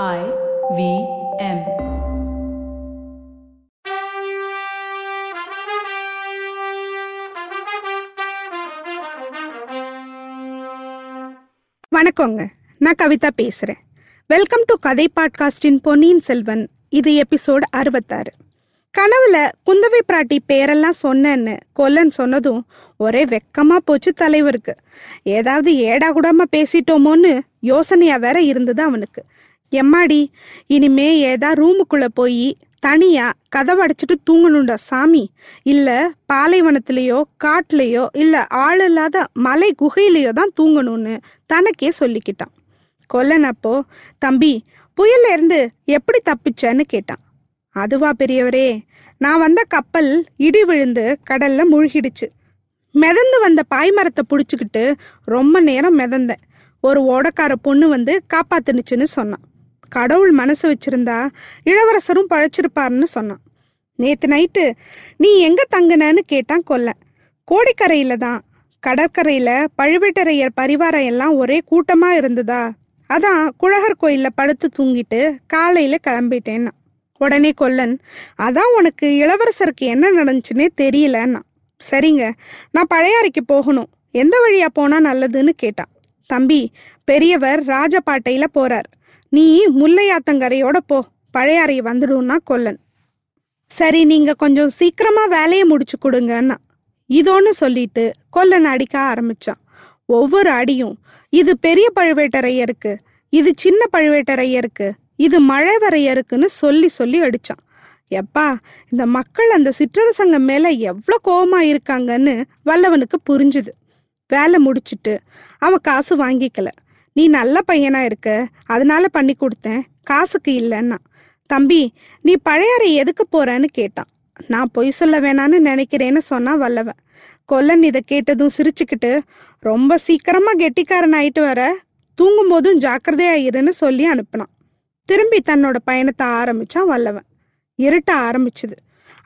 I V M. வணக்கங்க. நான் கவிதா பேசுறேன். வெல்கம் டு கதை பாட்காஸ்டின் பொன்னியின் செல்வன். இது எபிசோட் அறுபத்தாறு. கனவுல குந்தவை பிராட்டி பேரெல்லாம் சொன்னேன்னு கொல்லன் சொன்னதும் ஒரே வெக்கமா போச்சு தலைவருக்கு. ஏதாவது ஏடா கூடாம பேசிட்டோமோன்னு யோசனையா வேற இருந்தது அவனுக்கு. எம்மாடி இனிமே ஏதா ரூமுக்குள்ள போய் தனியா கதவடைச்சிட்டு தூங்கணும்டா சாமி. இல்ல பாலைவனத்திலேயோ காட்டுலயோ இல்ல ஆள் இல்லாத மலை குகையிலேயோ தான் தூங்கணும்னு தனக்கே சொல்லிக்கிட்டான். கொல்லன் அப்போ தம்பி புயல்ல இருந்து எப்படி தப்பிச்சேன்னு கேட்டான். அதுவா பெரியவரே நான் வந்த கப்பல் இடி விழுந்து கடல்ல முழுகிடுச்சு. மிதந்து வந்த பாய்மரத்தை பிடிச்சிக்கிட்டு ரொம்ப நேரம் மிதந்தேன். ஒரு ஓடக்கார பொண்ணு வந்து காப்பாத்துனுச்சுன்னு சொன்னான். கடவுள் மனசு வச்சிருந்தா இளவரசரும் பழைச்சிருப்பாருன்னு சொன்னான். நேத்து நைட்டு நீ எங்க தங்குனன்னு கேட்டான் கொல்ல. கோடிக்கரையில தான். கடற்கரையில பழுவேட்டரையர் பரிவாரம் எல்லாம் ஒரே கூட்டமா இருந்ததா? அதான் குழகர் கோயில்ல படுத்து தூங்கிட்டு காலையில கிளம்பிட்டேன்னா உடனே கொல்லன் அதான் உனக்கு இளவரசருக்கு என்ன நடந்துச்சுன்னே தெரியலன்னா. சரிங்க நான் பழையாறைக்கு போகணும். எந்த வழியா போனா நல்லதுன்னு கேட்டான். தம்பி பெரியவர் ராஜபாட்டையில போறார். நீ முல்லையாத்தங்கரையோட போ. பழையாறை வந்துடும்னா கொல்லன். சரி நீங்க கொஞ்சம் சீக்கிரமா வேலையை முடிச்சு கொடுங்கன்னா இதோன்னு சொல்லிட்டு கொல்லன் அடிக்க ஆரம்பிச்சான். ஒவ்வொரு அடியும் இது பெரிய பழுவேட்டரையருக்கு இது சின்ன பழுவேட்டரையருக்கு இது மழைவரையருக்குன்னு சொல்லி சொல்லி அடிச்சான். எப்பா இந்த மக்கள் அந்த சிற்றரசங்கம் மேல எவ்வளோ கோபமா இருக்காங்கன்னு வல்லவனுக்கு புரிஞ்சுது. வேலை முடிச்சிட்டு அவன் காசு வாங்கிக்கல. நீ நல்ல பையனா இருக்க. அதனால பண்ணி கொடுத்தேன். காசுக்கு இல்லைன்னா. தம்பி நீ பழையாறை எதுக்கு போறேன்னு கேட்டான். நான் பொய் சொல்ல வேணான்னு நினைக்கிறேன்னு சொன்னா வல்லவன். கொல்லன் இதை கேட்டதும் சிரிச்சுக்கிட்டு ரொம்ப சீக்கிரமா கெட்டிக்காரன் ஆயிட்டு வர. தூங்கும்போதும் ஜாக்கிரதையா இருன்னு சொல்லி அனுப்புனான். திரும்பி தன்னோட பயணத்தை ஆரம்பிச்சான் வல்லவன். இருட்ட ஆரம்பிச்சுது.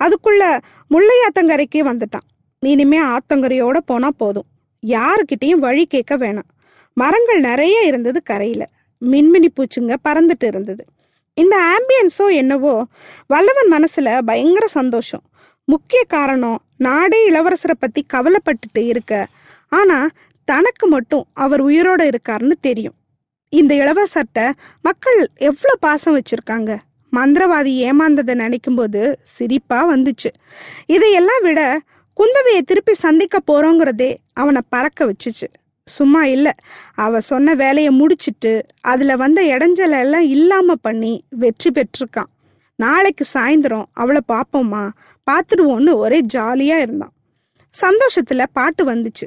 அதுக்குள்ள முள்ளையாத்தங்கரைக்கே வந்துட்டான். இனிமே ஆத்தங்கரையோட போனா போதும். யாருக்கிட்டையும் வழி கேட்க வேணாம். மரங்கள் நிறைய இருந்தது கரையில். மின்மினி பூச்சிங்க பறந்துட்டு இருந்தது. இந்த ஆம்பியன்ஸோ என்னவோ வல்லவன் மனசுல பயங்கர சந்தோஷம். முக்கிய காரணம் நாடே இளவரசரை பத்தி கவலைப்பட்டுட்டு இருக்க. ஆனா தனக்கு மட்டும் அவர் உயிரோட இருக்காருன்னு தெரியும். இந்த இளவரசர்ட்ட மக்கள் எவ்வளோ பாசம் வச்சிருக்காங்க. மந்திரவாதி ஏமாந்ததை நினைக்கும் போது சிரிப்பா வந்துச்சு. இதையெல்லாம் விட குந்தவையை திருப்பி சந்திக்க போறோங்கிறதே அவனை பறக்க வச்சுச்சு. சும்மா இல்லை. அவ சொன்ன வேலையை முடிச்சிட்டு அதுல வந்த இடைஞ்சல எல்லாம் இல்லாம பண்ணி வெற்றி பெற்றிருக்கான். நாளைக்கு சாயந்தரம் அவளை பார்ப்போமா பார்த்துடுவோன்னு ஒரே ஜாலியா இருந்தான். சந்தோஷத்துல பாட்டு வந்துச்சு.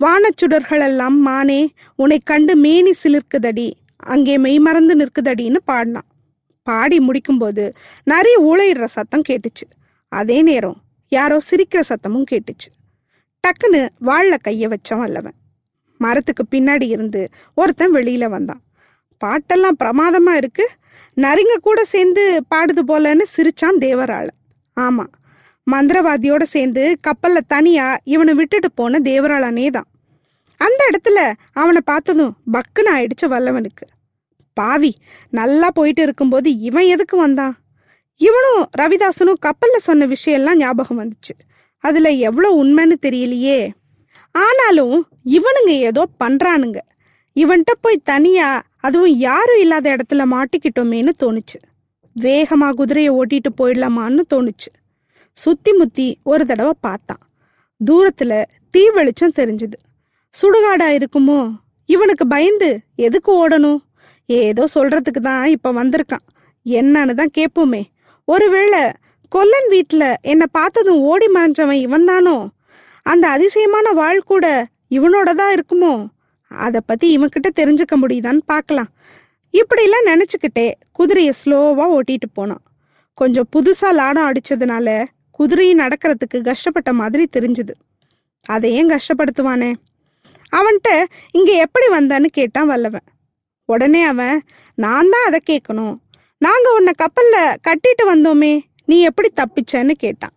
வானச்சுடர்கள் எல்லாம் மானே உன்னை கண்டு மேனி சிலிர்க்குதடி அங்கே மெய் மறந்து நிற்குதடின்னு பாடினான். பாடி முடிக்கும்போது நிறைய ஊழையிடுற சத்தம் கேட்டுச்சு. அதே நேரம் யாரோ சிரிக்கிற சத்தமும் கேட்டுச்சு. டக்குன்னு வாழில் கைய வச்சான் அல்லவன். மரத்துக்கு பின்னாடி இருந்து ஒருத்தன் வெளியில வந்தான். பாட்டெல்லாம் பிரமாதமா இருக்கு. நரிங்க கூட சேர்ந்து பாடுது போலன்னு சிரிச்சான் தேவராளன் ஆமா மந்திரவாதியோட சேர்ந்து கப்பல்ல தனியா இவனை விட்டுட்டு போன தேவராளனே தான். அந்த இடத்துல அவனை பார்த்ததும் பக்குன்னு ஆயிடுச்சு வல்லவனுக்கு. பாவி நல்லா போயிட்டு இருக்கும்போது இவன் எதுக்கு வந்தான்? இவனும் ரவிதாசனும் கப்பல்ல சொன்ன விஷயம்லாம் ஞாபகம் வந்துச்சு. அதுல எவ்வளோ உண்மைன்னு தெரியலையே. ஆனாலும் இவனுங்க ஏதோ பண்றானுங்க. இவன்கிட்ட போய் தனியா அதுவும் யாரும் இல்லாத இடத்துல மாட்டிக்கிட்டோமேன்னு தோணுச்சு. வேகமா குதிரையை ஓட்டிட்டு போயிடலாமான்னு தோணுச்சு. சுத்தி முத்தி ஒரு தடவை பார்த்தான். தூரத்துல தீ வெளிச்சம் தெரிஞ்சுது. சுடுகாடா இருக்குமோ? இவனுக்கு பயந்து எதுக்கு ஓடணும்? ஏதோ சொல்றதுக்கு தான் இப்ப வந்திருக்கான். என்னன்னு தான் கேட்போமே ஒருவேளை கொல்லன் வீட்டுல என்னை பார்த்ததும் ஓடி மறைஞ்சவன் இவன் தானோ அந்த அதிசயமான வாழ் கூட இவனோட தான் இருக்குமோ? அதை பத்தி இவன்கிட்ட தெரிஞ்சுக்க முடியுதான்னு பார்க்கலாம் இப்படிலாம் நினச்சிக்கிட்டே குதிரையை ஸ்லோவாக ஓட்டிட்டு போனான். கொஞ்சம் புதுசாக லாடம் அடித்ததுனால குதிரையும் நடக்கிறதுக்கு கஷ்டப்பட்ட மாதிரி தெரிஞ்சுது. அதை ஏன் கஷ்டப்படுத்துவானே? அவன்கிட்ட இங்கே எப்படி வந்தான்னு கேட்டான் வல்லவன். உடனே அவன் நான் தான் அதை கேட்கணும். நாங்கள் உன்னை கப்பலில் கட்டிட்டு வந்தோமே. நீ எப்படி தப்பிச்சேன்னு கேட்டான்.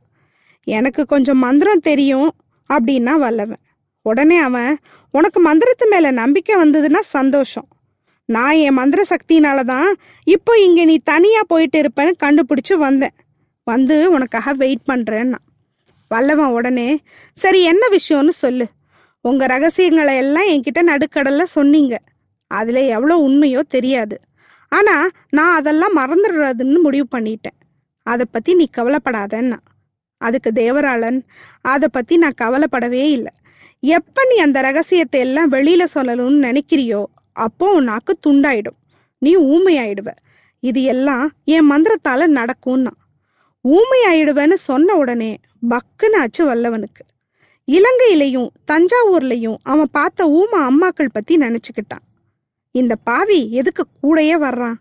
எனக்கு கொஞ்சம் மந்திரம் தெரியும். அப்படின்னா வல்லவன். உடனே அவன் உனக்கு மந்திரத்து மேலே நம்பிக்கை வந்ததுன்னா சந்தோஷம். நான் என் மந்திர சக்தினால தான் இப்போ இங்கே நீ தனியாக போயிட்டு இருப்பேன்னு கண்டுபிடிச்சி வந்தேன். வந்து உனக்காக வெயிட் பண்ணுறேன்னா வல்லவன் உடனே சரி என்ன விஷயம்னு சொல்லு. உங்கள் ரகசியங்களை எல்லாம் என்கிட்ட நடுக்கடலில் சொன்னீங்க. அதில் எவ்வளோ உண்மையோ தெரியாது. ஆனால் நான் அதெல்லாம் மறந்துடுறதுன்னு முடிவு பண்ணிட்டேன். அதை பற்றி நீ கவலைப்படாதன்னா. அதுக்கு தேவராளன். அதை பற்றி நான் கவலைப்படவே இல்லை. எப்போ நீ அந்த ரகசியத்தை எல்லாம் வெளியில் சொல்லணும்னு நினைக்கிறியோ அப்போ உன்னாக்கு துண்டாயிடும். நீ ஊமையாயிடுவ. இது எல்லாம் என் மந்திரத்தால் நடக்கும்னா. ஊமையாயிடுவேன்னு சொன்ன உடனே பக்குன்னு ஆச்சு வல்லவனுக்கு. இலங்கையிலையும் தஞ்சாவூர்லையும் அவன் பார்த்த ஊமா அம்மாக்கள் பற்றி நினச்சிக்கிட்டான். இந்த பாவி எதுக்கு கூடயே வர்றான்?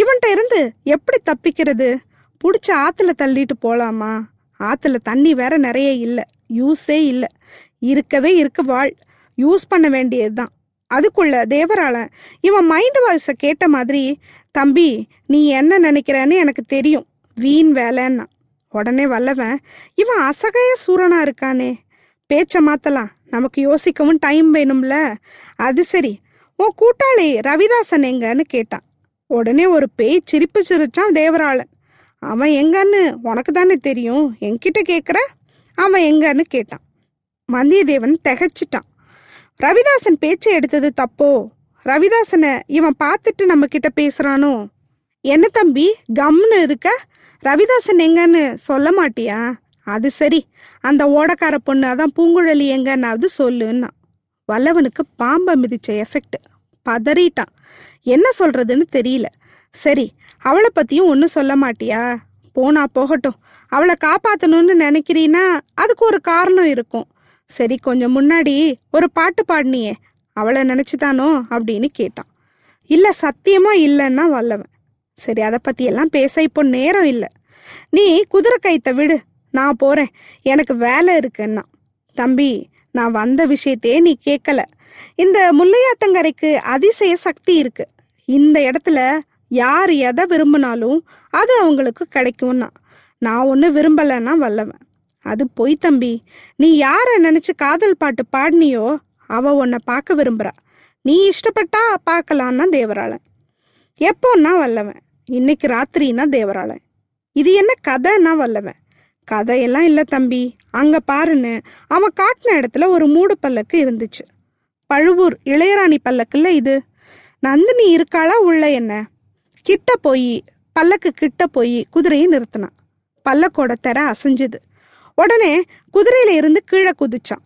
இவன்கிட்ட இருந்து எப்படி தப்பிக்கிறது? பிடிச்ச ஆற்றுல தள்ளிட்டு போகலாமா ஆத்துல தண்ணி வேற நிறைய இல்லை. யூஸே இல்லை. இருக்கவே இருக்கு வாழ். யூஸ் பண்ண வேண்டியதுதான். அதுக்குள்ள தேவரால இவன் மைண்ட் வாய்ஸை கேட்ட மாதிரி தம்பி நீ என்ன நினைக்கிறன்னு எனக்கு தெரியும். வீண் வேலைன்னா. உடனே வல்லவன் இவன் அசகைய சூரனா இருக்கானே. பேச்ச மாத்தலாம். நமக்கு யோசிக்கவும் டைம் வேணும்ல. அது சரி. உன் கூட்டாளி ரவிதாசன் எங்கன்னு கேட்டான். உடனே ஒரு பேய் சிரிப்பு சிரிச்சான் தேவராளன். அவன் எங்கன்னு உனக்கு தானே தெரியும். என்கிட்ட கேட்குற அவன் எங்கன்னு கேட்டான். வந்தியத்தேவன் திகைச்சிட்டான். ரவிதாசன் பேச்சை எடுத்தது தப்போ? ரவிதாசனை இவன் பார்த்துட்டு நம்ம கிட்ட பேசுறானோ? என்ன தம்பி கம்னு இருக்க? ரவிதாசன் எங்கன்னு சொல்ல மாட்டியா? அது சரி. அந்த ஓடக்கார பொண்ணு அதான் பூங்குழலி எங்கன்னாவது சொல்லுன்னா. வல்லவனுக்கு பாம்பை மிதிச்ச எஃபெக்ட் பதறிட்டான். என்ன சொல்றதுன்னு தெரியல. சரி அவளை பத்தியும் ஒன்றும் சொல்ல மாட்டியா? போனா போகட்டும். அவளை காப்பாத்தணும்னு நினைக்கிறீன்னா அதுக்கு ஒரு காரணம் இருக்கும். சரி கொஞ்சம் முன்னாடி ஒரு பாட்டு பாடினியே. அவளை நினைச்சுதானோ அப்படின்னு கேட்டான். இல்ல சத்தியமா இல்லைன்னா வல்லவன். சரி அதை பத்தி எல்லாம் பேச இப்போ நேரம் இல்லை. நீ குதிரை கைத்த விடு. நான் போறேன். எனக்கு வேலை இருக்குன்னா. தம்பி நான் வந்த விஷயத்தையே நீ கேட்கல. இந்த முல்லையாத்தங்கரைக்கு அதிசய சக்தி இருக்கு. இந்த இடத்துல யார் எதை விரும்பினாலும் அது அவங்களுக்கு கிடைக்கும்னா. நான் ஒன்று விரும்பலைன்னா வல்லவன். அது பொய் தம்பி. நீ யாரை நினச்சி காதல் பாட்டு பாடினியோ அவ உன்னை பார்க்க விரும்புகிறா நீ இஷ்டப்பட்டா பார்க்கலான்னா தேவராளன். எப்போன்னா வல்லவன். இன்னைக்கு ராத்திரின்னா தேவராளன். இது என்ன கதைன்னா வல்லவன். கதையெல்லாம் இல்லை தம்பி. அங்கே பாருன்னு அவன் காட்டின இடத்துல ஒரு மூடு பல்லக்கு இருந்துச்சு. பழுவூர் இளையராணி பல்லக்குல்ல இது. நந்தினி இருக்காளா உள்ள என்ன? கிட்ட போய் பல்லக்கு கிட்ட போய் குதிரையை நிறுத்தினான். பல்லக்கோட தர அசைஞ்சுது. உடனே குதிரையில இருந்து கீழே குதிச்சான்.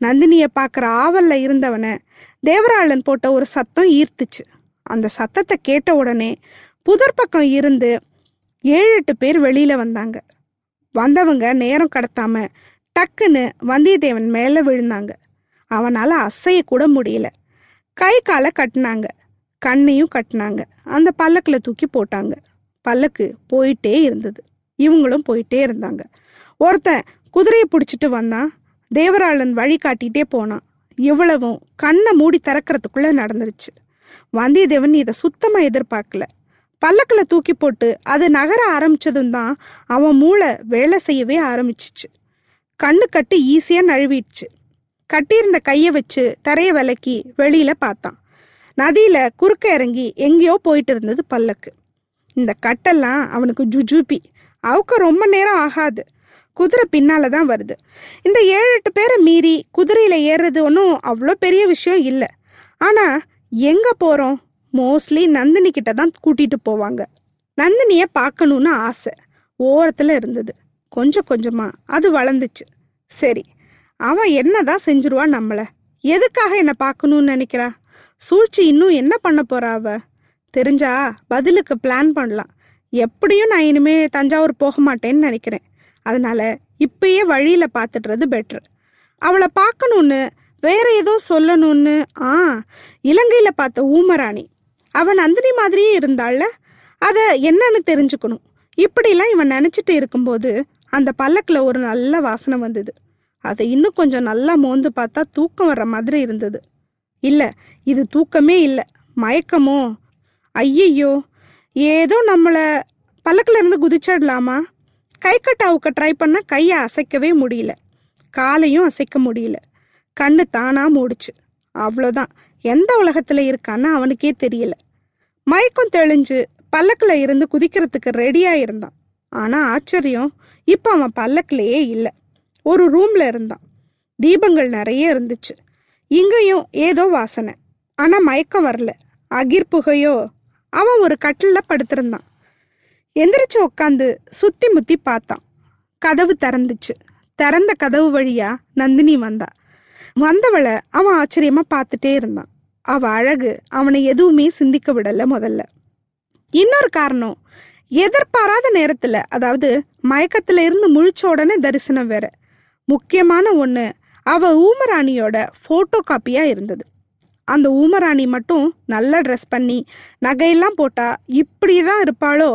நந்தினிய பார்க்குற ஆவல்ல இருந்தவனை தேவராளன் போட்ட ஒரு சத்தம் ஈர்த்துச்சு. அந்த சத்தத்தை கேட்ட உடனே புதர் பக்கம் இருந்து ஏழு எட்டு பேர் வெளியில வந்தாங்க. வந்தவங்க நேரம் கடத்தாம டக்குன்னு வந்தியத்தேவன் மேல விழுந்தாங்க. அவனால அசைய கூட முடியல. கை காலை கட்டினாங்க. கண்ணையும் கட்டினாங்க. அந்த பல்லக்கில் தூக்கி போட்டாங்க. பல்லக்கு போயிட்டே இருந்தது. இவங்களும் போயிட்டே இருந்தாங்க. ஒருத்தன் குதிரையை பிடிச்சிட்டு வந்தான். தேவராளன் வழி காட்டிகிட்டே போனான். இவ்வளவும் கண்ணை மூடி திறக்கிறதுக்குள்ளே நடந்துருச்சு. வந்தியத்தேவன் இதை சுத்தமாக எதிர்பார்க்கல. பல்லக்கில் தூக்கி போட்டு அது நகர ஆரம்பித்ததும் தான் அவன் மூளை வேலை செய்யவே ஆரம்பிச்சிச்சு. கண்ணு கட்டு ஈஸியாக நழுவிடுச்சு. கட்டியிருந்த கையை வச்சு தரையை விலக்கி வெளியில் பார்த்தான். நதியில குறுக்க இறங்கி எங்கேயோ போயிட்டு இருந்தது பல்லக்கு. இந்த கட்டெல்லாம் அவனுக்கு ஜுஜூபி. அவுக்க ரொம்ப நேரம் ஆகாது. குதிரை பின்னால தான் வருது. இந்த ஏழு எட்டு பேரை மீறி குதிரையில ஏறுறது ஒன்றும் அவ்வளோ பெரிய விஷயம் இல்லை. ஆனா எங்க போறோம்? மோஸ்ட்லி நந்தினி கிட்ட தான் கூட்டிட்டு போவாங்க. நந்தினிய பார்க்கணும்னு ஆசை. ஓரத்துல இருந்தது. கொஞ்சம் கொஞ்சமா அது வளர்ந்துச்சு. சரி அவன் என்னதான் செஞ்சிருவான் நம்மள? எதுக்காக என்ன பார்க்கணும்னு நினைக்கிறா? சூழ்ச்சி இன்னும் என்ன பண்ண போறா அவ? தெரிஞ்சா பதிலுக்கு பிளான் பண்ணலாம். எப்படியும் நான் இனிமே தஞ்சாவூர் போக மாட்டேன்னு நினைக்கிறேன். அதனால இப்பயே வழியில பார்த்துடுறது பெட்ரு அவளை பார்க்கணும்னு வேற ஏதோ சொல்லணும்னு ஆ இலங்கையில பார்த்த ஊமராணி. அவன் நந்தினி மாதிரியே இருந்தாள்ல? அதை என்னன்னு தெரிஞ்சுக்கணும். இப்படிலாம் இவன் நினச்சிட்டு இருக்கும்போது அந்த பல்லக்கில் ஒரு நல்ல வாசனை வந்தது. அதை இன்னும் கொஞ்சம் நல்லா மோந்து பார்த்தா தூக்கம் வர்ற மாதிரி இருந்தது. இல்லை இது தூக்கமே இல்லை மயக்கமோ? ஐயையோ ஏதோ நம்மளை பல்லக்கில் இருந்து குதிச்சிடலாமா? கை கட்டாவுக்க ட்ரை பண்ண கையை அசைக்கவே முடியல காலையும் அசைக்க முடியல கண்ணு தானா மூடிச்சு அவ்வளோதான் எந்த உலகத்தில் இருக்கான்னு அவனுக்கே தெரியல. மயக்கம் தெளிஞ்சு பல்லக்கில் இருந்து குதிக்கிறதுக்கு ரெடியா இருந்தான். ஆனா ஆச்சரியம் இப்போ அவன் பல்லக்கிலேயே இல்லை ஒரு ரூம்ல இருந்தான். தீபங்கள் நிறைய இருந்துச்சு. இங்கேயும் ஏதோ வாசனை. ஆனால் மயக்கம் வரல. அகிர் புகையோ அவன் ஒரு கட்டிலில் படுத்திருந்தான். எந்திரிச்சு உட்காந்து சுத்தி முத்தி பார்த்தான். கதவு திறந்துச்சு. திறந்த கதவு வழியா நந்தினி வந்தா. வந்தவளை அவன் ஆச்சரியமா பார்த்துட்டே இருந்தான். அவ அழகு அவனை எதுவுமே சிந்திக்க விடல முதல்ல. இன்னொரு காரணம் எதிர்பாராத நேரத்துல அதாவது மயக்கத்துல இருந்து முழிச்ச உடனே தரிசனம் வேற. முக்கியமான ஒன்று அவ ஊமராணியோட ஃபோட்டோ காப்பியா இருந்தது. அந்த ஊமராணி மட்டும் நல்லா ட்ரெஸ் பண்ணி நகையெல்லாம் போட்டா இப்படிதான் இருப்பாளோ?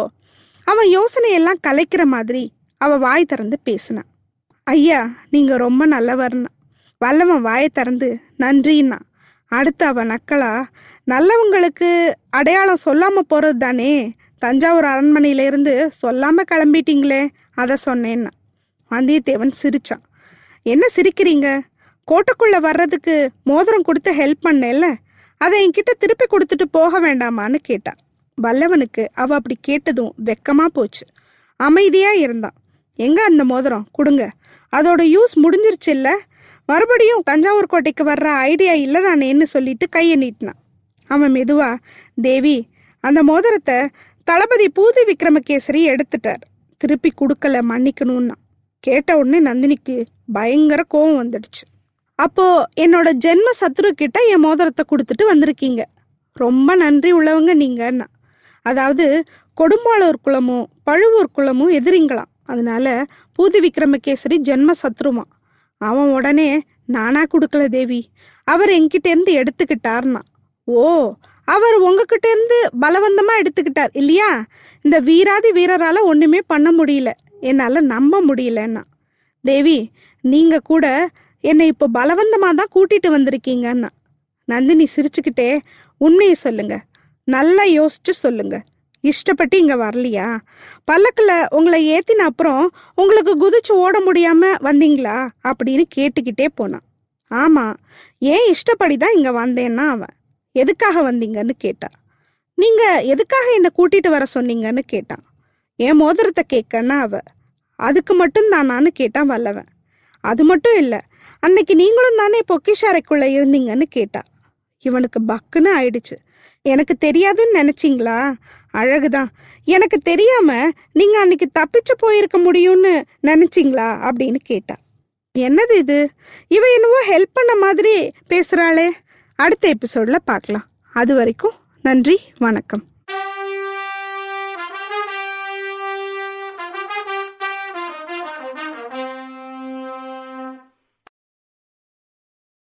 அவன் யோசனையெல்லாம் கலைக்கிற மாதிரி அவ வாய் திறந்து பேசினான் ஐயா நீங்க ரொம்ப நல்லவர்னா. வல்லவன் வாயை திறந்து நன்றின்னா. அடுத்து அவன் நக்களா நல்லவங்களுக்கு அடையாளம் சொல்லாம போறது தானே? தஞ்சாவூர் அரண்மனையிலேருந்து சொல்லாமல் சொல்லாம கிளம்பிட்டீங்களே அதை சொன்னேன்னா. வந்தியத்தேவன் சிரிச்சான். என்ன சிரிக்கிறீங்க? கோட்டைக்குள்ள வர்றதுக்கு மோதிரம் கொடுத்து ஹெல்ப் பண்ணல அதை என்கிட்ட திருப்பி கொடுத்துட்டு போக வேண்டாமான்னு கேட்டா. வல்லவனுக்கு அவ அப்படி கேட்டதும் வெக்கமா போச்சு. அமைதியா இருந்தான் எங்க அந்த மோதிரம்? கொடுங்க. அதோட யூஸ் முடிஞ்சிருச்சு இல்ல மறுபடியும் தஞ்சாவூர் கோட்டைக்கு வர்ற ஐடியா இல்லதானேன்னு சொல்லிட்டு கையை நீட்டினான் அவன் மெதுவா தேவி அந்த மோதிரத்தை தளபதி பூதி விக்ரமகேசரி எடுத்துட்டார். திருப்பி கொடுக்கல மன்னிக்கணும்னா. கேட்ட உடனே நந்தினிக்கு பயங்கர கோவம் வந்துடுச்சு. அப்போ என்னோட ஜென்ம சத்ரு கிட்ட என் மோதிரத்தை கொடுத்துட்டு வந்திருக்கீங்க. ரொம்ப நன்றி உள்ளவங்க நீங்கன்னா. அதாவது கொடும்பாளூர் குலமும் பழுவூர் குலமும் எதிரிங்களாம். அதனால பூதி விக்ரமகேசரி ஜென்ம சத்ருமா. அவன் உடனே நானா கொடுக்கல தேவி. அவர் என்கிட்ட இருந்து எடுத்துக்கிட்டார்னா. ஓ அவர் உங்ககிட்ட இருந்து பலவந்தமா எடுத்துக்கிட்டார் இல்லையா? இந்த வீராதி வீரரால ஒண்ணுமே பண்ண முடியல. என்னால் நம்ப முடியலன்னா. தேவி நீங்கள் கூட என்னை இப்போ பலவந்தமாக தான் கூட்டிகிட்டு வந்திருக்கீங்கன்னா. நந்தினி சிரிச்சுக்கிட்டே உண்மையை சொல்லுங்க. நல்லா யோசிச்சு சொல்லுங்க. இஷ்டப்பட்டு இங்கே வரலையா? பல்லக்கில் உங்களை ஏற்றின அப்புறம் உங்களுக்கு குதிச்சு ஓட முடியாமல் வந்தீங்களா? அப்படின்னு கேட்டுக்கிட்டே போனான் ஆமாம் ஏன் இஷ்டப்படி தான் இங்கே வந்தேன்னா அவன். எதுக்காக வந்தீங்கன்னு கேட்டா. நீங்கள் எதுக்காக என்னை கூட்டிகிட்டு வர சொன்னீங்கன்னு கேட்டான் என் மோதிரத்தை கேட்கன்னா அவள் அதுக்கு மட்டும் தானான்னு கேட்டான் வல்லவன். அது மட்டும் இல்லை அன்னைக்கு நீங்களும் தானே பொக்கிஷாரைக்குள்ள இருந்தீங்கன்னு கேட்டா. இவனுக்கு பக்குன்னு ஆயிடுச்சு. எனக்கு தெரியாதுன்னு நினைச்சிங்களா? அழகுதான். எனக்கு தெரியாம நீங்க அன்னைக்கு தப்பிச்சு போயிருக்க முடியும்னு நினைச்சிங்களா? அப்படின்னு கேட்டா. என்னது இது? இவ என்னவோ ஹெல்ப் பண்ண மாதிரி பேசுறாளே. அடுத்த எபிசோட்ல பார்க்கலாம். அது வரைக்கும் நன்றி வணக்கம்.